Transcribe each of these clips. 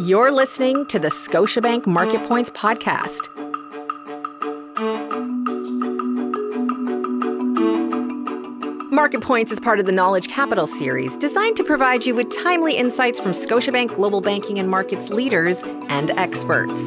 You're listening to the Scotiabank Market Points podcast. Market Points is part of the Knowledge Capital series designed to provide you with timely insights from Scotiabank Global Banking and Markets leaders and experts.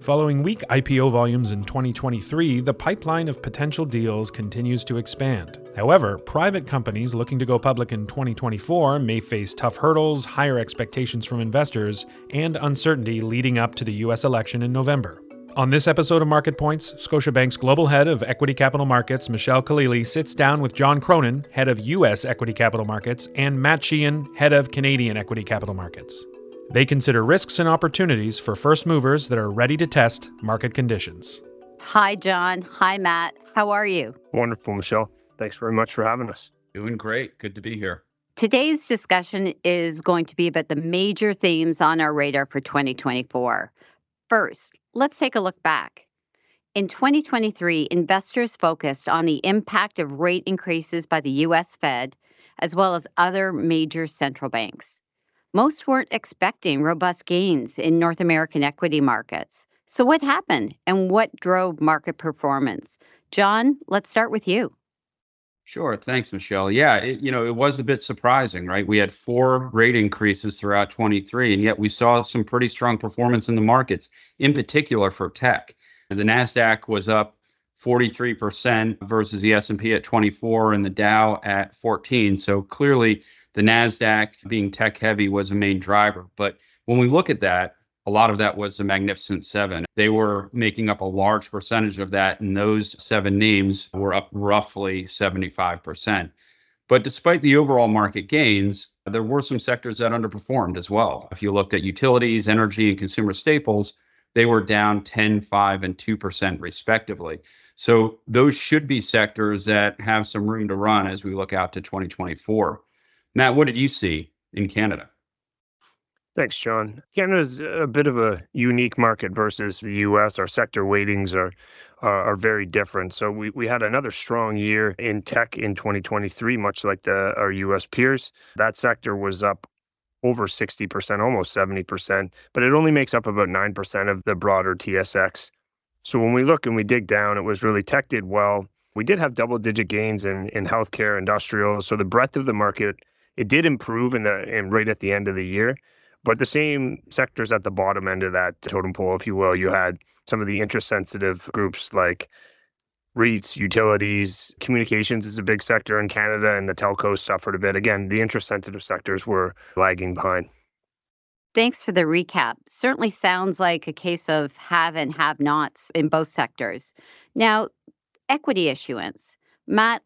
Following weak IPO volumes in 2023, the pipeline of potential deals continues to expand. However, private companies looking to go public in 2024 may face tough hurdles, higher expectations from investors, and uncertainty leading up to the U.S. election in November. On this episode of Market Points, Scotiabank's Global Head of Equity Capital Markets, Michelle Khalili, sits down with John Cronin, Head of U.S. Equity Capital Markets, and Matt Sheehan, Head of Canadian Equity Capital Markets. They consider risks and opportunities for first movers that are ready to test market conditions. Hi, John. Hi, Matt. How are you? Wonderful, Michelle. Thanks very much for having us. Doing great. Good to be here. Today's discussion is going to be about the major themes on our radar for 2024. First, let's take a look back. In 2023, investors focused on the impact of rate increases by the US Fed, as well as other major central banks. Most weren't expecting robust gains in North American equity markets. So, what happened and what drove market performance? John, let's start with you. Sure. Thanks, Michelle. Yeah, it, you know, it was a bit surprising, right? We had four rate increases throughout 23, and yet we saw some pretty strong performance in the markets, in particular for tech. The Nasdaq was up 43% versus the S&P at 24 and the Dow at 14. So clearly the NASDAQ being tech heavy was a main driver. But when we look at that, a lot of that was the Magnificent Seven. They were making up a large percentage of that, and those seven names were up roughly 75%. But despite the overall market gains, there were some sectors that underperformed as well. If you looked at utilities, energy, and consumer staples, they were down 10, 5, and 2% respectively. So those should be sectors that have some room to run as we look out to 2024. Matt, what did you see in Canada? Thanks, John. Canada is a bit of a unique market versus the U.S. Our sector weightings are are, are very different. So we, we had another strong year in tech in 2023, much like the our U.S. peers. That sector was up over 60%, almost 70%, but it only makes up about 9% of the broader TSX. So when we look and we dig down, it was really tech did well. We did have double digit gains in, in healthcare, industrial. So the breadth of the market it did improve in the in right at the end of the year, but the same sectors at the bottom end of that totem pole, if you will, you had some of the interest sensitive groups like REITs, utilities, communications is a big sector in Canada, and the telcos suffered a bit. Again, the interest sensitive sectors were lagging behind. Thanks for the recap. Certainly sounds like a case of have and have nots in both sectors. Now, equity issuance. Matt,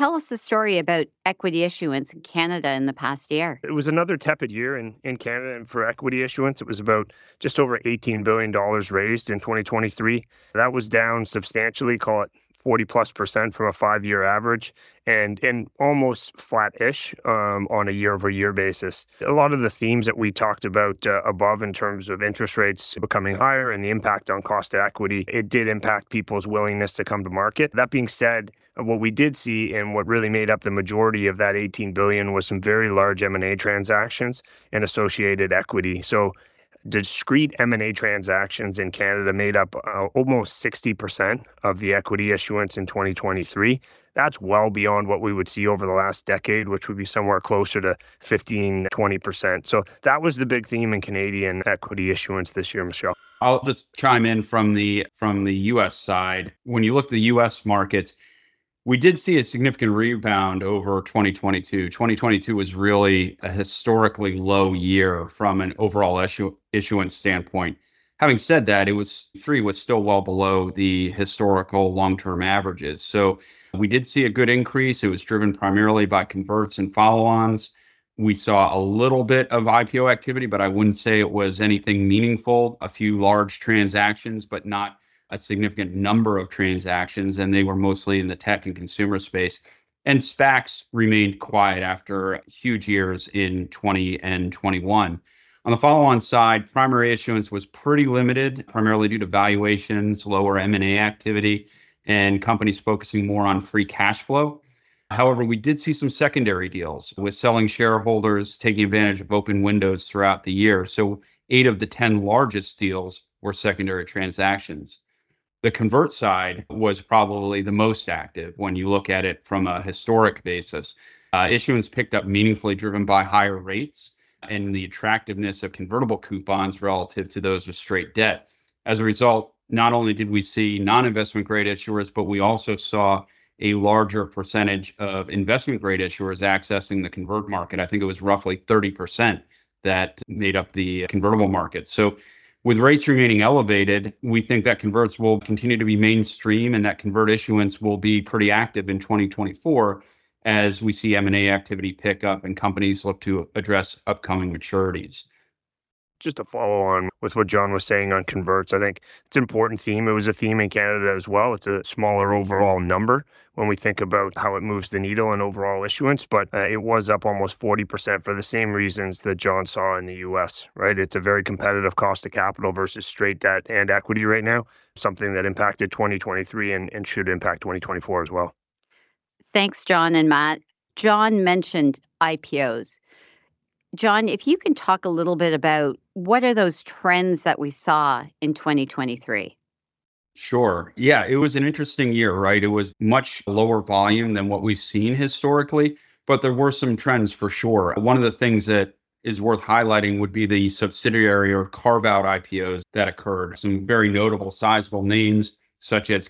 Tell us the story about equity issuance in Canada in the past year. It was another tepid year in, in Canada and for equity issuance. It was about just over $18 billion raised in 2023. That was down substantially, call it 40 plus percent from a five year average and and almost flat-ish um, on a year over year basis. A lot of the themes that we talked about uh, above in terms of interest rates becoming higher and the impact on cost of equity, it did impact people's willingness to come to market. That being said, what we did see and what really made up the majority of that 18 billion was some very large M&A transactions and associated equity. So discrete M&A transactions in Canada made up uh, almost 60% of the equity issuance in 2023. That's well beyond what we would see over the last decade, which would be somewhere closer to 15, 20%. So that was the big theme in Canadian equity issuance this year, Michelle. I'll just chime in from the from the US side. When you look at the US markets, we did see a significant rebound over 2022. 2022 was really a historically low year from an overall issue, issuance standpoint. Having said that, it was three was still well below the historical long-term averages. So we did see a good increase. It was driven primarily by converts and follow-ons. We saw a little bit of IPO activity, but I wouldn't say it was anything meaningful. A few large transactions, but not a significant number of transactions, and they were mostly in the tech and consumer space. And SPACs remained quiet after huge years in 20 and 21. On the follow-on side, primary issuance was pretty limited, primarily due to valuations, lower M&A activity, and companies focusing more on free cash flow. However, we did see some secondary deals with selling shareholders taking advantage of open windows throughout the year. So, eight of the 10 largest deals were secondary transactions. The convert side was probably the most active when you look at it from a historic basis. Uh, issuance picked up meaningfully, driven by higher rates and the attractiveness of convertible coupons relative to those of straight debt. As a result, not only did we see non investment grade issuers, but we also saw a larger percentage of investment grade issuers accessing the convert market. I think it was roughly 30% that made up the convertible market. So with rates remaining elevated, we think that converts will continue to be mainstream and that convert issuance will be pretty active in 2024 as we see M&A activity pick up and companies look to address upcoming maturities just to follow on with what John was saying on converts, I think it's an important theme. It was a theme in Canada as well. It's a smaller overall number when we think about how it moves the needle in overall issuance, but uh, it was up almost 40% for the same reasons that John saw in the US, right? It's a very competitive cost of capital versus straight debt and equity right now, something that impacted 2023 and, and should impact 2024 as well. Thanks, John and Matt. John mentioned IPOs. John, if you can talk a little bit about what are those trends that we saw in 2023? Sure. Yeah, it was an interesting year, right? It was much lower volume than what we've seen historically, but there were some trends for sure. One of the things that is worth highlighting would be the subsidiary or carve out IPOs that occurred. Some very notable, sizable names such as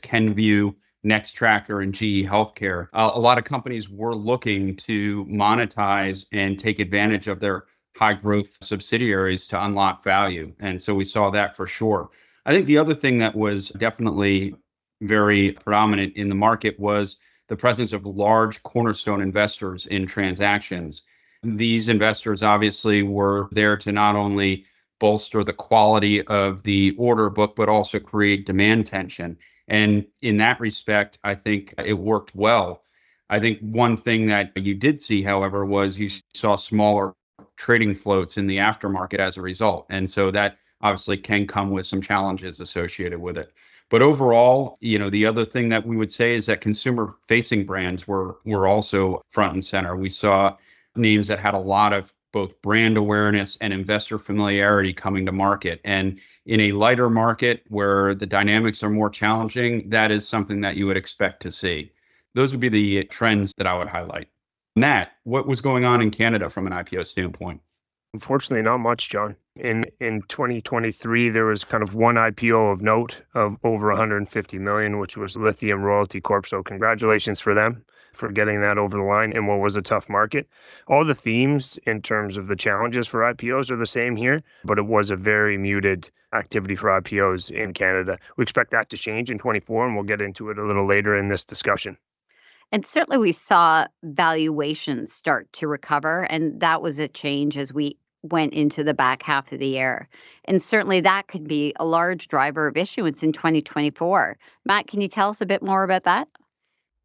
Kenvue, Nextracker, and GE Healthcare. Uh, a lot of companies were looking to monetize and take advantage of their high growth subsidiaries to unlock value. And so we saw that for sure. I think the other thing that was definitely very predominant in the market was the presence of large cornerstone investors in transactions. These investors obviously were there to not only bolster the quality of the order book, but also create demand tension. And in that respect, I think it worked well. I think one thing that you did see, however, was you saw smaller trading floats in the aftermarket as a result. And so that obviously can come with some challenges associated with it. But overall, you know, the other thing that we would say is that consumer facing brands were were also front and center. We saw names that had a lot of both brand awareness and investor familiarity coming to market. And in a lighter market where the dynamics are more challenging, that is something that you would expect to see. Those would be the trends that I would highlight. Matt, what was going on in Canada from an IPO standpoint? Unfortunately, not much, John. In in 2023, there was kind of one IPO of note of over 150 million, which was Lithium Royalty Corp. So congratulations for them for getting that over the line in what was a tough market. All the themes in terms of the challenges for IPOs are the same here, but it was a very muted activity for IPOs in Canada. We expect that to change in 24, and we'll get into it a little later in this discussion. And certainly we saw valuations start to recover, and that was a change as we went into the back half of the year. And certainly that could be a large driver of issuance in 2024. Matt, can you tell us a bit more about that?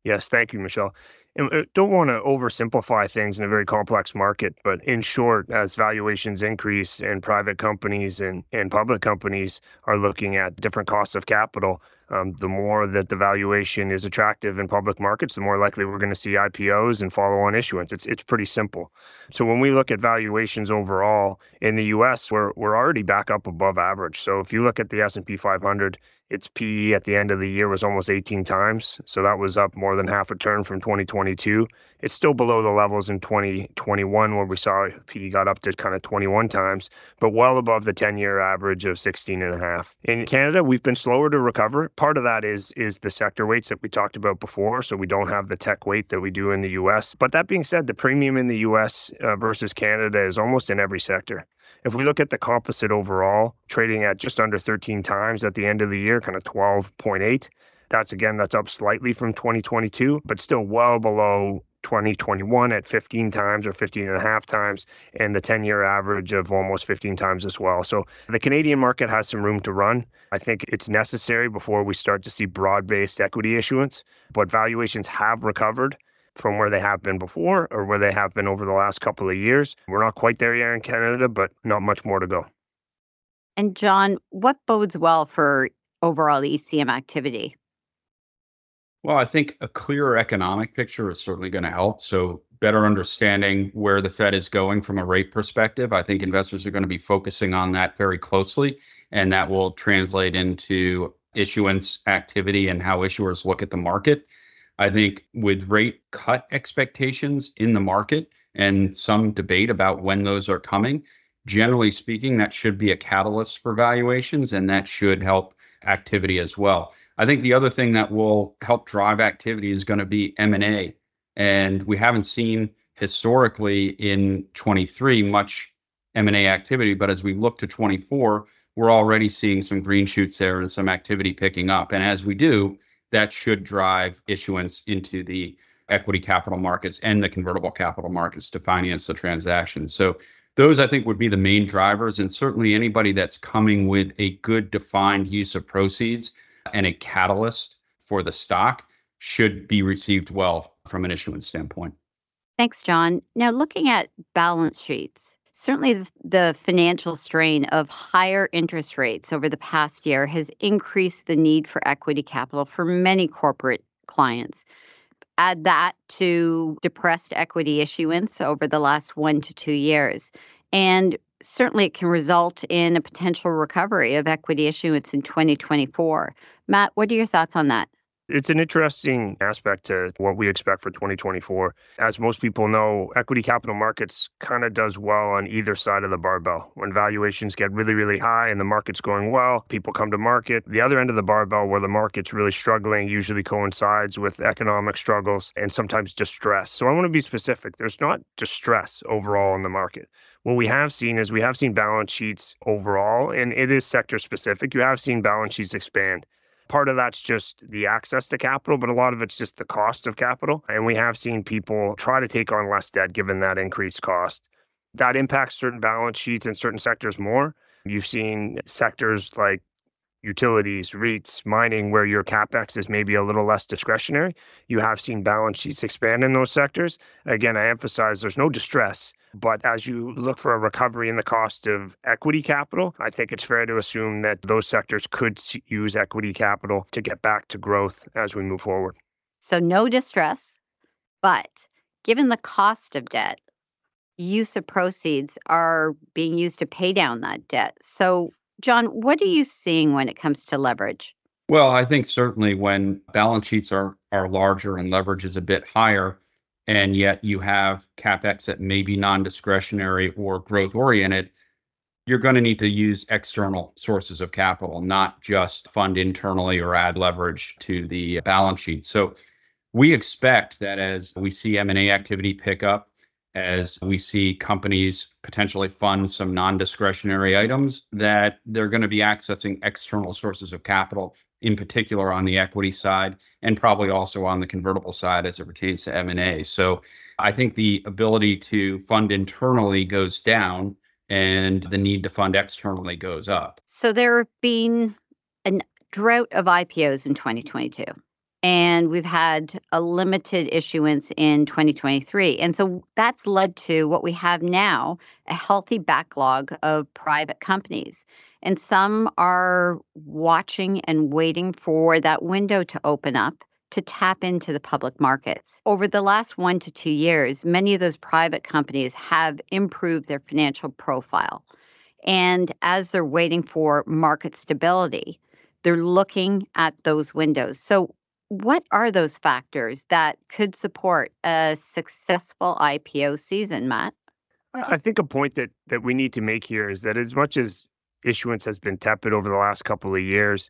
Yes, thank you, Michelle. And uh, don't want to oversimplify things in a very complex market, but in short, as valuations increase and private companies and, and public companies are looking at different costs of capital, um, the more that the valuation is attractive in public markets, the more likely we're going to see IPOs and follow-on issuance. It's it's pretty simple. So when we look at valuations overall in the U.S., we're we're already back up above average. So if you look at the S&P 500, its PE at the end of the year was almost 18 times. So that was up more than half a turn from 2022. It's still below the levels in 2021 where we saw PE got up to kind of 21 times, but well above the 10-year average of 16 and a half. In Canada, we've been slower to recover. Part of that is is the sector weights that we talked about before, so we don't have the tech weight that we do in the US. But that being said, the premium in the US uh, versus Canada is almost in every sector. If we look at the composite overall, trading at just under 13 times at the end of the year, kind of 12.8. That's again, that's up slightly from 2022, but still well below 2021 at 15 times or 15 and a half times, and the 10 year average of almost 15 times as well. So the Canadian market has some room to run. I think it's necessary before we start to see broad based equity issuance, but valuations have recovered from where they have been before or where they have been over the last couple of years. We're not quite there yet in Canada, but not much more to go. And John, what bodes well for overall ECM activity? Well, I think a clearer economic picture is certainly going to help. So, better understanding where the Fed is going from a rate perspective. I think investors are going to be focusing on that very closely, and that will translate into issuance activity and how issuers look at the market. I think with rate cut expectations in the market and some debate about when those are coming, generally speaking, that should be a catalyst for valuations and that should help activity as well. I think the other thing that will help drive activity is going to be M&A. And we haven't seen historically in 23 much M&A activity, but as we look to 24, we're already seeing some green shoots there and some activity picking up. And as we do, that should drive issuance into the equity capital markets and the convertible capital markets to finance the transaction. So those I think would be the main drivers. And certainly anybody that's coming with a good defined use of proceeds and a catalyst for the stock should be received well from an issuance standpoint. Thanks, John. Now, looking at balance sheets, certainly the financial strain of higher interest rates over the past year has increased the need for equity capital for many corporate clients. Add that to depressed equity issuance over the last one to two years. And certainly it can result in a potential recovery of equity issuance in 2024. Matt, what are your thoughts on that? It's an interesting aspect to what we expect for 2024. As most people know, equity capital markets kind of does well on either side of the barbell. When valuations get really, really high and the market's going well, people come to market. The other end of the barbell, where the market's really struggling, usually coincides with economic struggles and sometimes distress. So I want to be specific. There's not distress overall in the market what we have seen is we have seen balance sheets overall, and it is sector specific. You have seen balance sheets expand. Part of that's just the access to capital, but a lot of it's just the cost of capital. And we have seen people try to take on less debt given that increased cost. That impacts certain balance sheets in certain sectors more. You've seen sectors like utilities, REITs, mining, where your capex is maybe a little less discretionary. You have seen balance sheets expand in those sectors. Again, I emphasize there's no distress, but as you look for a recovery in the cost of equity capital, I think it's fair to assume that those sectors could use equity capital to get back to growth as we move forward. So, no distress, but given the cost of debt, use of proceeds are being used to pay down that debt. So, John, what are you seeing when it comes to leverage? Well, I think certainly when balance sheets are are larger and leverage is a bit higher, and yet you have capex that may be non-discretionary or growth oriented, you're going to need to use external sources of capital, not just fund internally or add leverage to the balance sheet. So we expect that as we see M&A activity pick up, as we see companies potentially fund some non-discretionary items, that they're going to be accessing external sources of capital in particular on the equity side and probably also on the convertible side as it pertains to M&A. So I think the ability to fund internally goes down and the need to fund externally goes up. So there have been a drought of IPOs in 2022 and we've had a limited issuance in 2023. And so that's led to what we have now a healthy backlog of private companies. And some are watching and waiting for that window to open up to tap into the public markets. Over the last one to two years, many of those private companies have improved their financial profile. And as they're waiting for market stability, they're looking at those windows. So, what are those factors that could support a successful IPO season, Matt? I think a point that that we need to make here is that as much as issuance has been tepid over the last couple of years,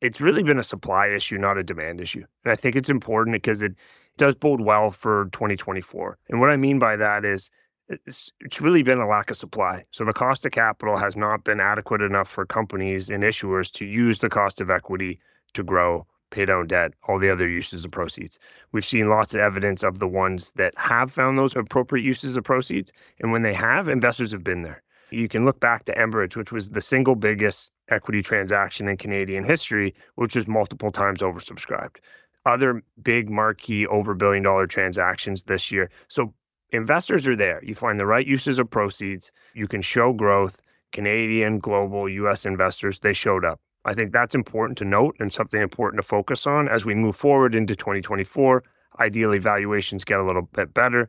it's really been a supply issue, not a demand issue. And I think it's important because it does bode well for 2024. And what I mean by that is it's, it's really been a lack of supply. So the cost of capital has not been adequate enough for companies and issuers to use the cost of equity to grow pay down debt, all the other uses of proceeds. We've seen lots of evidence of the ones that have found those appropriate uses of proceeds. And when they have, investors have been there. You can look back to Enbridge, which was the single biggest equity transaction in Canadian history, which was multiple times oversubscribed. Other big marquee over billion dollar transactions this year. So investors are there. You find the right uses of proceeds. You can show growth. Canadian, global, US investors, they showed up. I think that's important to note and something important to focus on as we move forward into 2024. Ideally, valuations get a little bit better,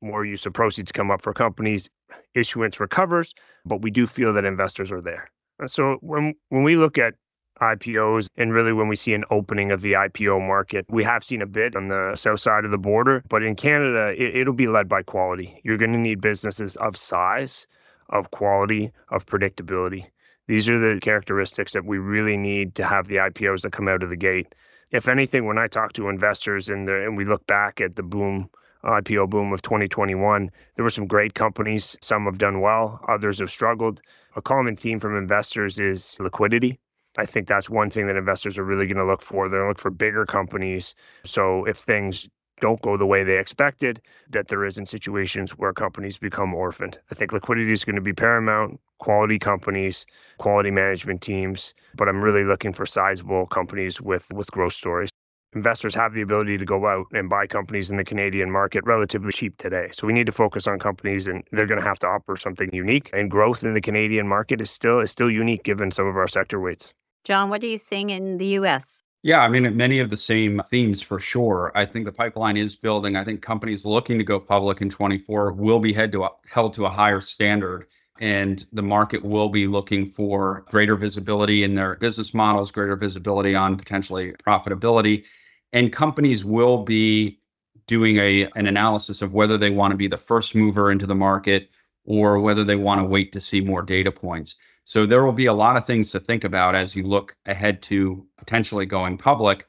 more use of proceeds come up for companies, issuance recovers, but we do feel that investors are there. So when when we look at IPOs and really when we see an opening of the IPO market, we have seen a bit on the south side of the border, but in Canada, it, it'll be led by quality. You're going to need businesses of size, of quality, of predictability. These are the characteristics that we really need to have the IPOs that come out of the gate. If anything, when I talk to investors and, the, and we look back at the boom IPO boom of 2021, there were some great companies. Some have done well, others have struggled. A common theme from investors is liquidity. I think that's one thing that investors are really going to look for. They're going to look for bigger companies. So if things don't go the way they expected, that there is in situations where companies become orphaned. I think liquidity is going to be paramount, quality companies, quality management teams, but I'm really looking for sizable companies with with growth stories investors have the ability to go out and buy companies in the Canadian market relatively cheap today. So we need to focus on companies and they're going to have to offer something unique. And growth in the Canadian market is still is still unique given some of our sector weights. John, what are you seeing in the US? Yeah, I mean, many of the same themes for sure. I think the pipeline is building. I think companies looking to go public in 24 will be held to a, held to a higher standard and the market will be looking for greater visibility in their business models, greater visibility on potentially profitability and companies will be doing a an analysis of whether they want to be the first mover into the market or whether they want to wait to see more data points. So there will be a lot of things to think about as you look ahead to potentially going public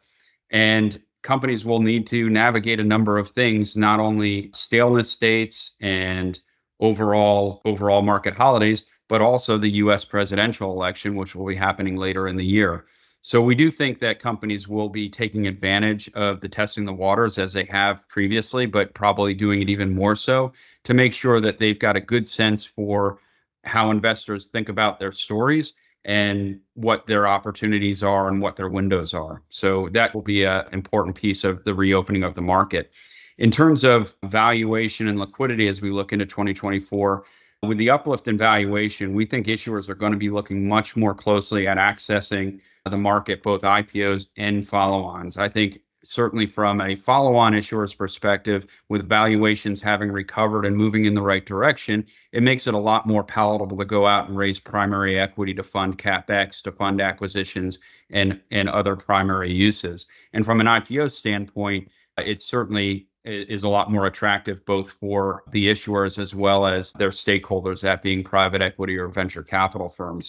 and companies will need to navigate a number of things not only staleness dates and overall overall market holidays but also the US presidential election which will be happening later in the year. So we do think that companies will be taking advantage of the testing the waters as they have previously, but probably doing it even more so to make sure that they've got a good sense for how investors think about their stories and what their opportunities are and what their windows are. So that will be an important piece of the reopening of the market. In terms of valuation and liquidity as we look into 2024, with the uplift in valuation, we think issuers are going to be looking much more closely at accessing the market, both IPOs and follow-ons. I think certainly from a follow-on issuer's perspective, with valuations having recovered and moving in the right direction, it makes it a lot more palatable to go out and raise primary equity to fund CapEx, to fund acquisitions, and and other primary uses. And from an IPO standpoint, it certainly is a lot more attractive both for the issuers as well as their stakeholders, that being private equity or venture capital firms.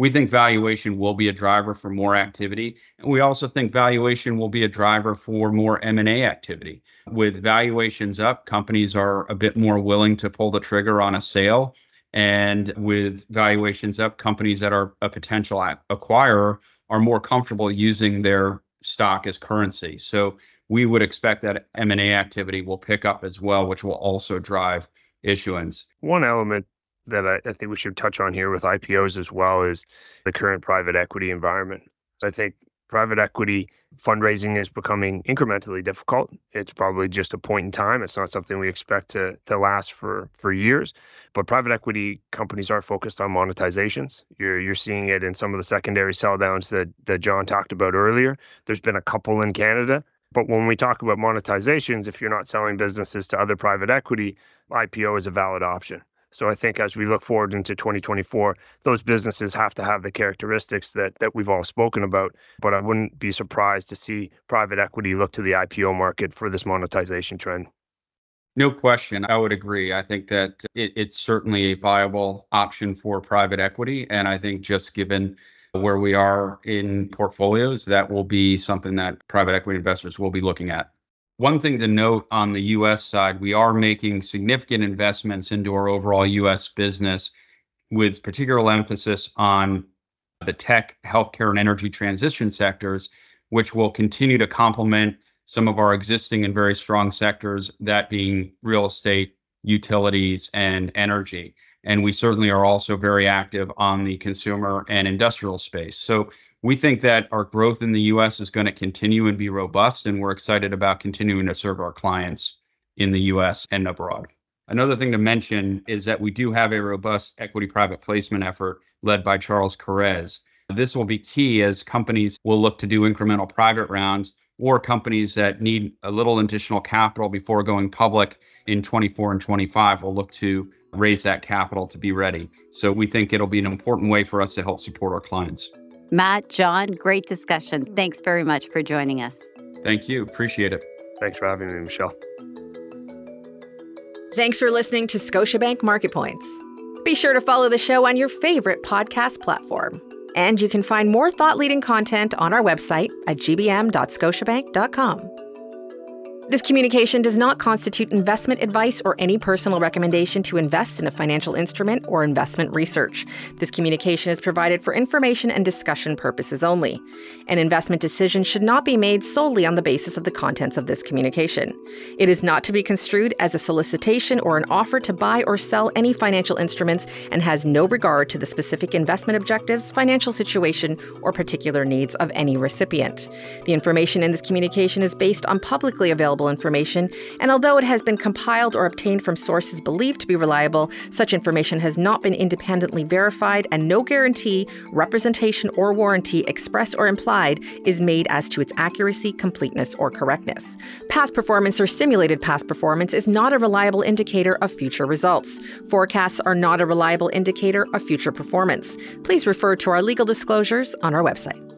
We think valuation will be a driver for more activity. And we also think valuation will be a driver for more M&A activity. With valuations up, companies are a bit more willing to pull the trigger on a sale. And with valuations up, companies that are a potential acquirer are more comfortable using their stock as currency. So we would expect that M&A activity will pick up as well, which will also drive issuance. One element that I, I, think we should touch on here with IPOs as well is the current private equity environment. I think private equity fundraising is becoming incrementally difficult. It's probably just a point in time. It's not something we expect to to last for for years. But private equity companies are focused on monetizations. You're you're seeing it in some of the secondary sell downs that that John talked about earlier. There's been a couple in Canada but when we talk about monetizations, if you're not selling businesses to other private equity, IPO is a valid option. So I think as we look forward into 2024, those businesses have to have the characteristics that that we've all spoken about. But I wouldn't be surprised to see private equity look to the IPO market for this monetization trend. No question. I would agree. I think that it, it's certainly a viable option for private equity. And I think just given where we are in portfolios, that will be something that private equity investors will be looking at. One thing to note on the US side, we are making significant investments into our overall US business with particular emphasis on the tech, healthcare, and energy transition sectors, which will continue to complement some of our existing and very strong sectors, that being real estate, utilities, and energy. And we certainly are also very active on the consumer and industrial space. So we think that our growth in the US is going to continue and be robust, and we're excited about continuing to serve our clients in the US and abroad. Another thing to mention is that we do have a robust equity private placement effort led by Charles Carrez. This will be key as companies will look to do incremental private rounds or companies that need a little additional capital before going public in 24 and 25 will look to raise that capital to be ready. So we think it'll be an important way for us to help support our clients. Matt, John, great discussion. Thanks very much for joining us. Thank you. Appreciate it. Thanks for having me, Michelle. Thanks for listening to Scotiabank Market Points. Be sure to follow the show on your favorite podcast platform. And you can find more thought leading content on our website at gbm.scotiabank.com. This communication does not constitute investment advice or any personal recommendation to invest in a financial instrument or investment research. This communication is provided for information and discussion purposes only. An investment decision should not be made solely on the basis of the contents of this communication. It is not to be construed as a solicitation or an offer to buy or sell any financial instruments and has no regard to the specific investment objectives, financial situation, or particular needs of any recipient. The information in this communication is based on publicly available information, and although it has been compiled or obtained from sources believed to be reliable, such information has not been independently verified, and no guarantee, representation, or warranty, express or implied, is made as to its accuracy, completeness, or correctness. Past performance or simulated past performance is not a reliable indicator of future results. Forecasts are not a reliable indicator of future performance. Please refer to our legal disclosures on our website.